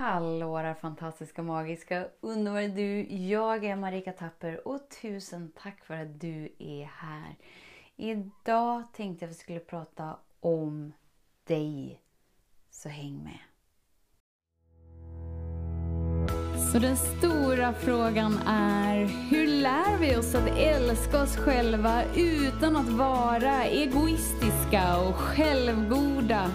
Hallå där fantastiska, magiska, underbara du! Jag är Marika Tapper och tusen tack för att du är här. Idag tänkte jag att vi skulle prata om dig. Så häng med! Så den stora frågan är, hur lär vi oss att älska oss själva utan att vara egoistiska och självgoda?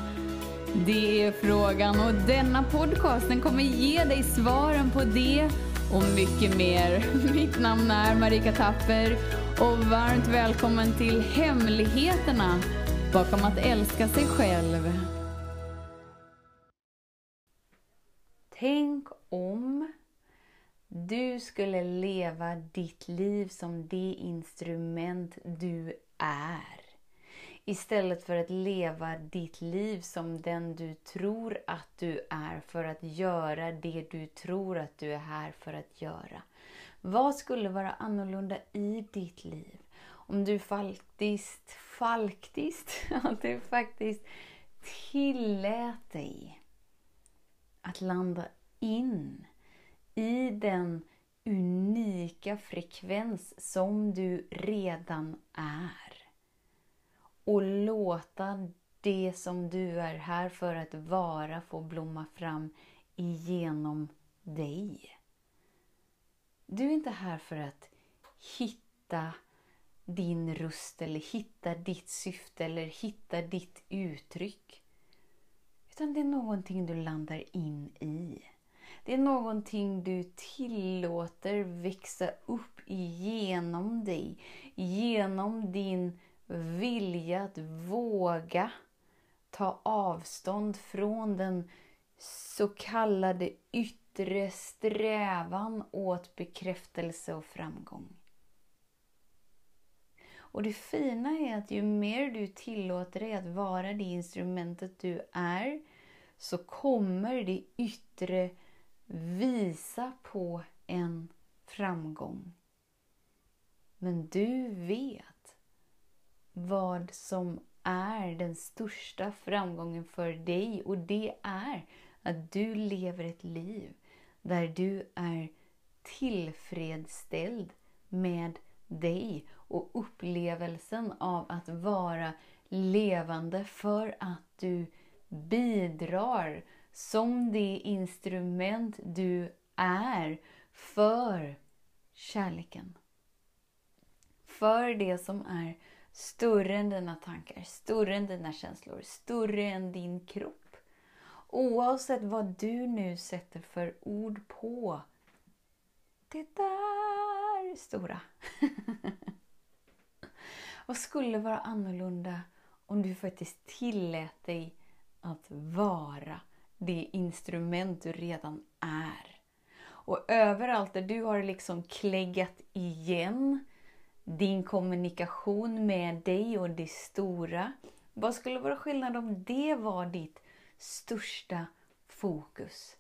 Det är frågan och denna podcast den kommer ge dig svaren på det och mycket mer. Mitt namn är Marika Tapper och varmt välkommen till Hemligheterna bakom att älska sig själv. Tänk om du skulle leva ditt liv som det instrument du är. Istället för att leva ditt liv som den du tror att du är för att göra det du tror att du är här för att göra. Vad skulle vara annorlunda i ditt liv? Om du faktiskt, faktiskt, att du faktiskt tillät dig att landa in i den unika frekvens som du redan är och låta det som du är här för att vara få blomma fram igenom dig. Du är inte här för att hitta din röst eller hitta ditt syfte eller hitta ditt uttryck. Utan det är någonting du landar in i. Det är någonting du tillåter växa upp genom dig, genom din vilja att våga ta avstånd från den så kallade yttre strävan åt bekräftelse och framgång. Och det fina är att ju mer du tillåter dig att vara det instrumentet du är så kommer det yttre visa på en framgång. Men du vet vad som är den största framgången för dig och det är att du lever ett liv där du är tillfredsställd med dig och upplevelsen av att vara levande för att du bidrar som det instrument du är för kärleken. För det som är Större än dina tankar, större än dina känslor, större än din kropp. Oavsett vad du nu sätter för ord på det där stora. vad skulle vara annorlunda om du faktiskt tillät dig att vara det instrument du redan är? Och överallt där du har liksom kläggat igen din kommunikation med dig och det stora. Vad skulle vara skillnad om det var ditt största fokus?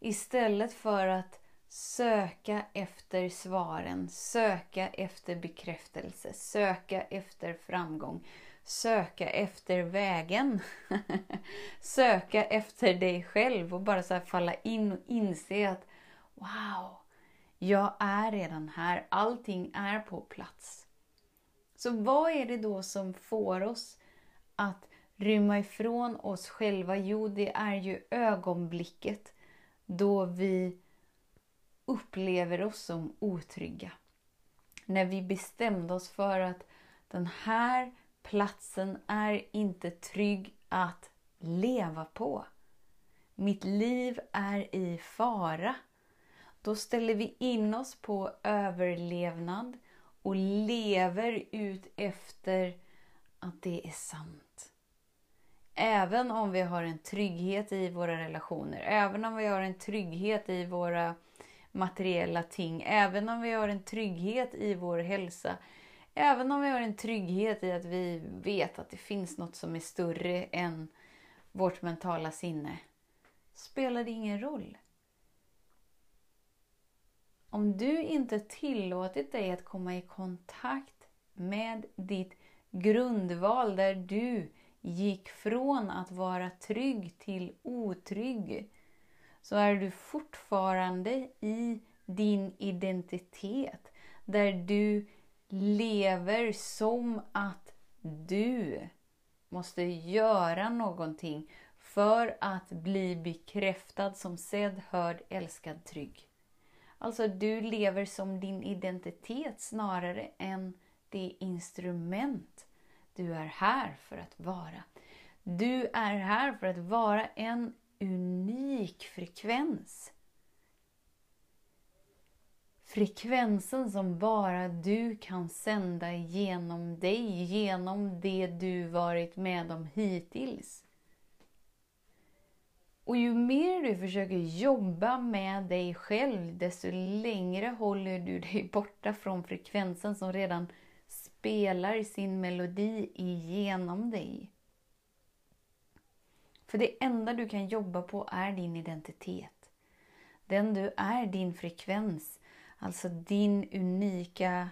Istället för att söka efter svaren, söka efter bekräftelse, söka efter framgång, söka efter vägen. söka efter dig själv och bara så falla in och inse att wow, jag är redan här. Allting är på plats. Så vad är det då som får oss att rymma ifrån oss själva? Jo, det är ju ögonblicket då vi upplever oss som otrygga. När vi bestämde oss för att den här platsen är inte trygg att leva på. Mitt liv är i fara. Då ställer vi in oss på överlevnad och lever ut efter att det är sant. Även om vi har en trygghet i våra relationer, även om vi har en trygghet i våra materiella ting, även om vi har en trygghet i vår hälsa, även om vi har en trygghet i att vi vet att det finns något som är större än vårt mentala sinne, spelar det ingen roll. Om du inte tillåtit dig att komma i kontakt med ditt grundval där du gick från att vara trygg till otrygg så är du fortfarande i din identitet. Där du lever som att du måste göra någonting för att bli bekräftad som sedd, hörd, älskad, trygg. Alltså du lever som din identitet snarare än det instrument du är här för att vara. Du är här för att vara en unik frekvens. Frekvensen som bara du kan sända genom dig, genom det du varit med om hittills. Och ju mer du försöker jobba med dig själv, desto längre håller du dig borta från frekvensen som redan spelar sin melodi igenom dig. För det enda du kan jobba på är din identitet. Den du är, din frekvens. Alltså din unika...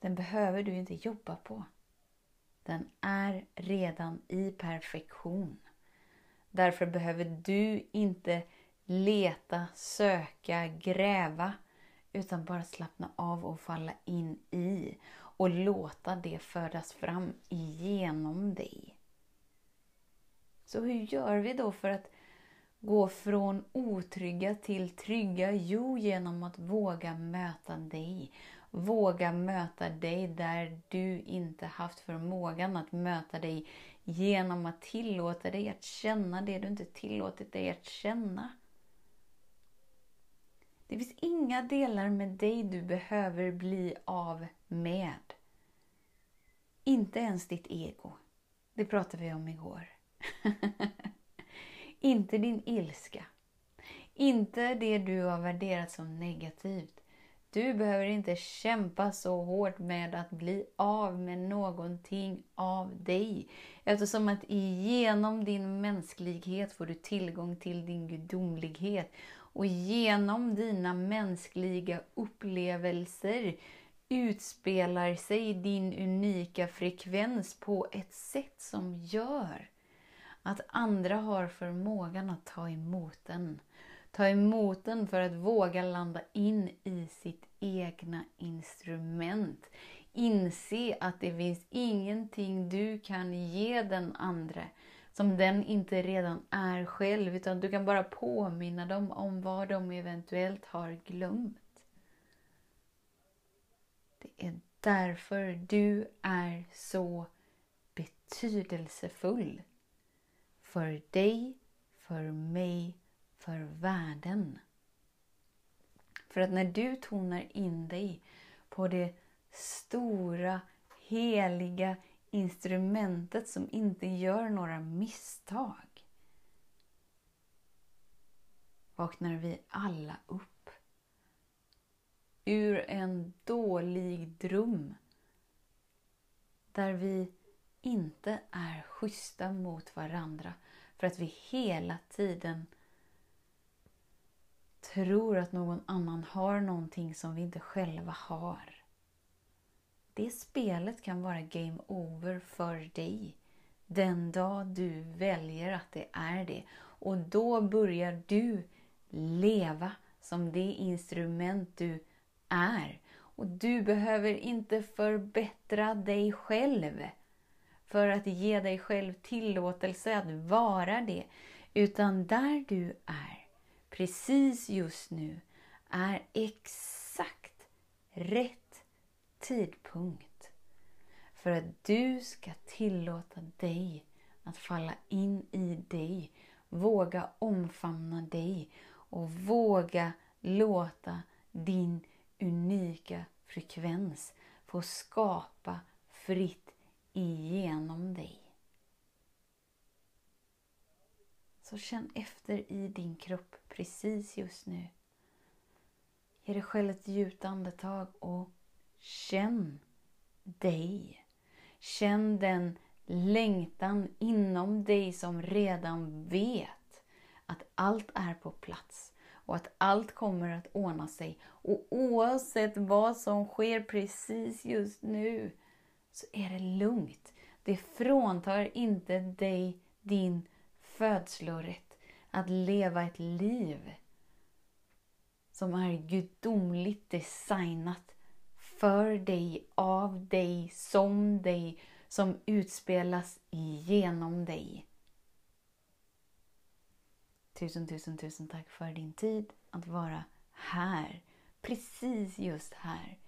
Den behöver du inte jobba på. Den är redan i perfektion. Därför behöver du inte leta, söka, gräva utan bara slappna av och falla in i och låta det födas fram igenom dig. Så hur gör vi då för att gå från otrygga till trygga? Jo, genom att våga möta dig. Våga möta dig där du inte haft förmågan att möta dig genom att tillåta dig att känna det du inte tillåtit dig att känna. Det finns inga delar med dig du behöver bli av med. Inte ens ditt ego. Det pratade vi om igår. inte din ilska. Inte det du har värderat som negativt. Du behöver inte kämpa så hårt med att bli av med någonting av dig. Eftersom att genom din mänsklighet får du tillgång till din gudomlighet. Och genom dina mänskliga upplevelser utspelar sig din unika frekvens på ett sätt som gör att andra har förmågan att ta emot den. Ta emot den för att våga landa in i sitt egna instrument. Inse att det finns ingenting du kan ge den andra som den inte redan är själv, utan du kan bara påminna dem om vad de eventuellt har glömt. Det är därför du är så betydelsefull. För dig, för mig, för världen. För att när du tonar in dig på det stora, heliga instrumentet som inte gör några misstag vaknar vi alla upp ur en dålig dröm där vi inte är schyssta mot varandra för att vi hela tiden tror att någon annan har någonting som vi inte själva har. Det spelet kan vara game over för dig den dag du väljer att det är det. Och då börjar du leva som det instrument du är. Och du behöver inte förbättra dig själv för att ge dig själv tillåtelse att vara det. Utan där du är, precis just nu, är exakt rätt tidpunkt för att du ska tillåta dig att falla in i dig, våga omfamna dig och våga låta din unika frekvens få skapa fritt igenom dig. Så känn efter i din kropp precis just nu. Ge dig själv ett djupt andetag och känn dig. Känn den längtan inom dig som redan vet att allt är på plats och att allt kommer att ordna sig. Och oavsett vad som sker precis just nu så är det lugnt. Det fråntar inte dig din födslorätt att leva ett liv som är gudomligt designat för dig, av dig, som dig, som utspelas genom dig. Tusen, tusen, tusen tack för din tid att vara här. Precis just här.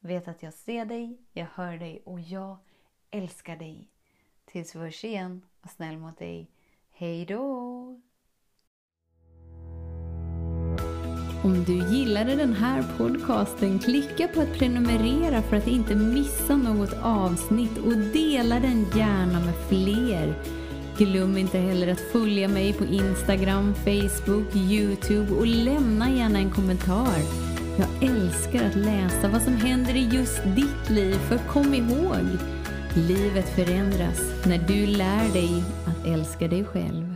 Vet att jag ser dig, jag hör dig och jag älskar dig. Tills vi hörs igen, var snäll mot dig. Hej då! Om du gillade den här podcasten, klicka på att prenumerera för att inte missa något avsnitt och dela den gärna med fler. Glöm inte heller att följa mig på Instagram, Facebook, Youtube och lämna gärna en kommentar. Jag älskar att läsa vad som händer i just ditt liv, för kom ihåg, livet förändras när du lär dig att älska dig själv.